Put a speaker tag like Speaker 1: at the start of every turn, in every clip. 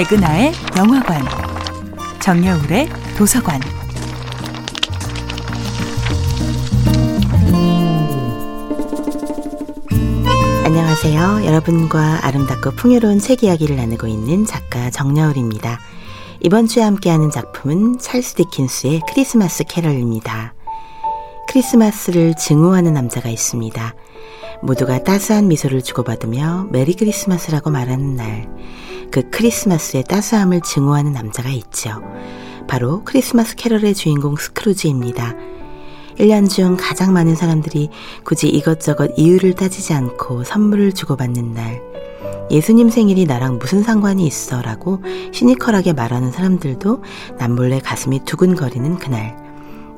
Speaker 1: 백은하의 영화관, 정여울의 도서관.
Speaker 2: 안녕하세요. 여러분과 아름답고 풍요로운 책 이야기를 나누고 있는 작가 정여울입니다. 이번 주에 함께하는 작품은 찰스 디킨스의 크리스마스 캐럴입니다. 크리스마스를 증오하는 남자가 있습니다. 모두가 따스한 미소를 주고받으며 Merry Christmas라고 말하는 날, 그 크리스마스의 따스함을 증오하는 남자가 있죠. 바로 크리스마스 캐럴의 주인공 스크루지입니다. 1년 중 가장 많은 사람들이 굳이 이것저것 이유를 따지지 않고 선물을 주고받는 날, 예수님 생일이 나랑 무슨 상관이 있어 라고 시니컬하게 말하는 사람들도 남몰래 가슴이 두근거리는 그날.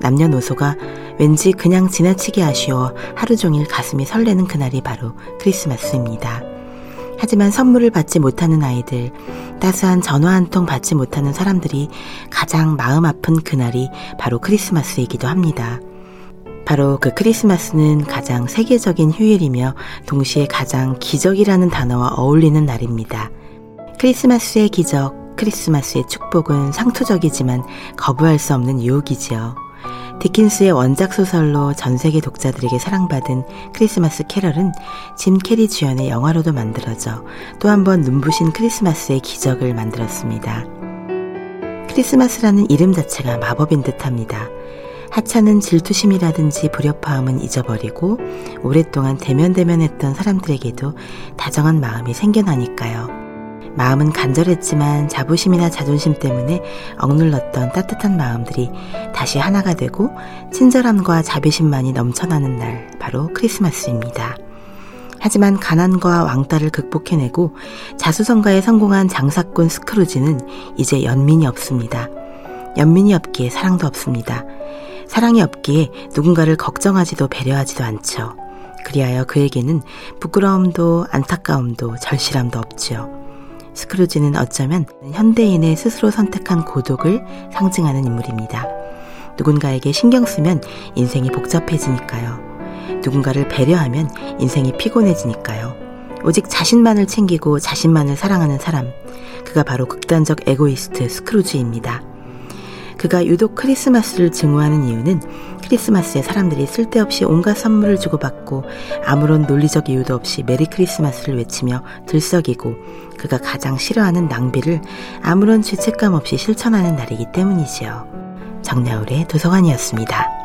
Speaker 2: 남녀노소가 왠지 그냥 지나치게 아쉬워 하루 종일 가슴이 설레는 그날이 바로 크리스마스입니다. 하지만 선물을 받지 못하는 아이들, 따스한 전화 한 통 받지 못하는 사람들이 가장 마음 아픈 그날이 바로 크리스마스이기도 합니다. 바로 그 크리스마스는 가장 세계적인 휴일이며 동시에 가장 기적이라는 단어와 어울리는 날입니다. 크리스마스의 기적, 크리스마스의 축복은 상투적이지만 거부할 수 없는 유혹이지요. 디킨스의 원작 소설로 전 세계 독자들에게 사랑받은 크리스마스 캐럴은 짐 캐리 주연의 영화로도 만들어져 또 한 번 눈부신 크리스마스의 기적을 만들었습니다. 크리스마스라는 이름 자체가 마법인 듯 합니다. 하찮은 질투심이라든지 불협화음은 잊어버리고 오랫동안 데면데면했던 사람들에게도 다정한 마음이 생겨나니까요. 마음은 간절했지만 자부심이나 자존심 때문에 억눌렀던 따뜻한 마음들이 다시 하나가 되고 친절함과 자비심만이 넘쳐나는 날, 바로 크리스마스입니다. 하지만 가난과 왕따를 극복해내고 자수성가에 성공한 장사꾼 스크루지는 이제 연민이 없습니다. 연민이 없기에 사랑도 없습니다. 사랑이 없기에 누군가를 걱정하지도 배려하지도 않죠. 그리하여 그에게는 부끄러움도 안타까움도 절실함도 없지요. 스크루지는 어쩌면 현대인의 스스로 선택한 고독을 상징하는 인물입니다. 누군가에게 신경 쓰면 인생이 복잡해지니까요. 누군가를 배려하면 인생이 피곤해지니까요. 오직 자신만을 챙기고 자신만을 사랑하는 사람. 그가 바로 극단적 에고이스트 스크루지입니다. 그가 유독 크리스마스를 증오하는 이유는 크리스마스에 사람들이 쓸데없이 온갖 선물을 주고받고 아무런 논리적 이유도 없이 Merry Christmas를 외치며 들썩이고 그가 가장 싫어하는 낭비를 아무런 죄책감 없이 실천하는 날이기 때문이지요. 정나울의 도서관이었습니다.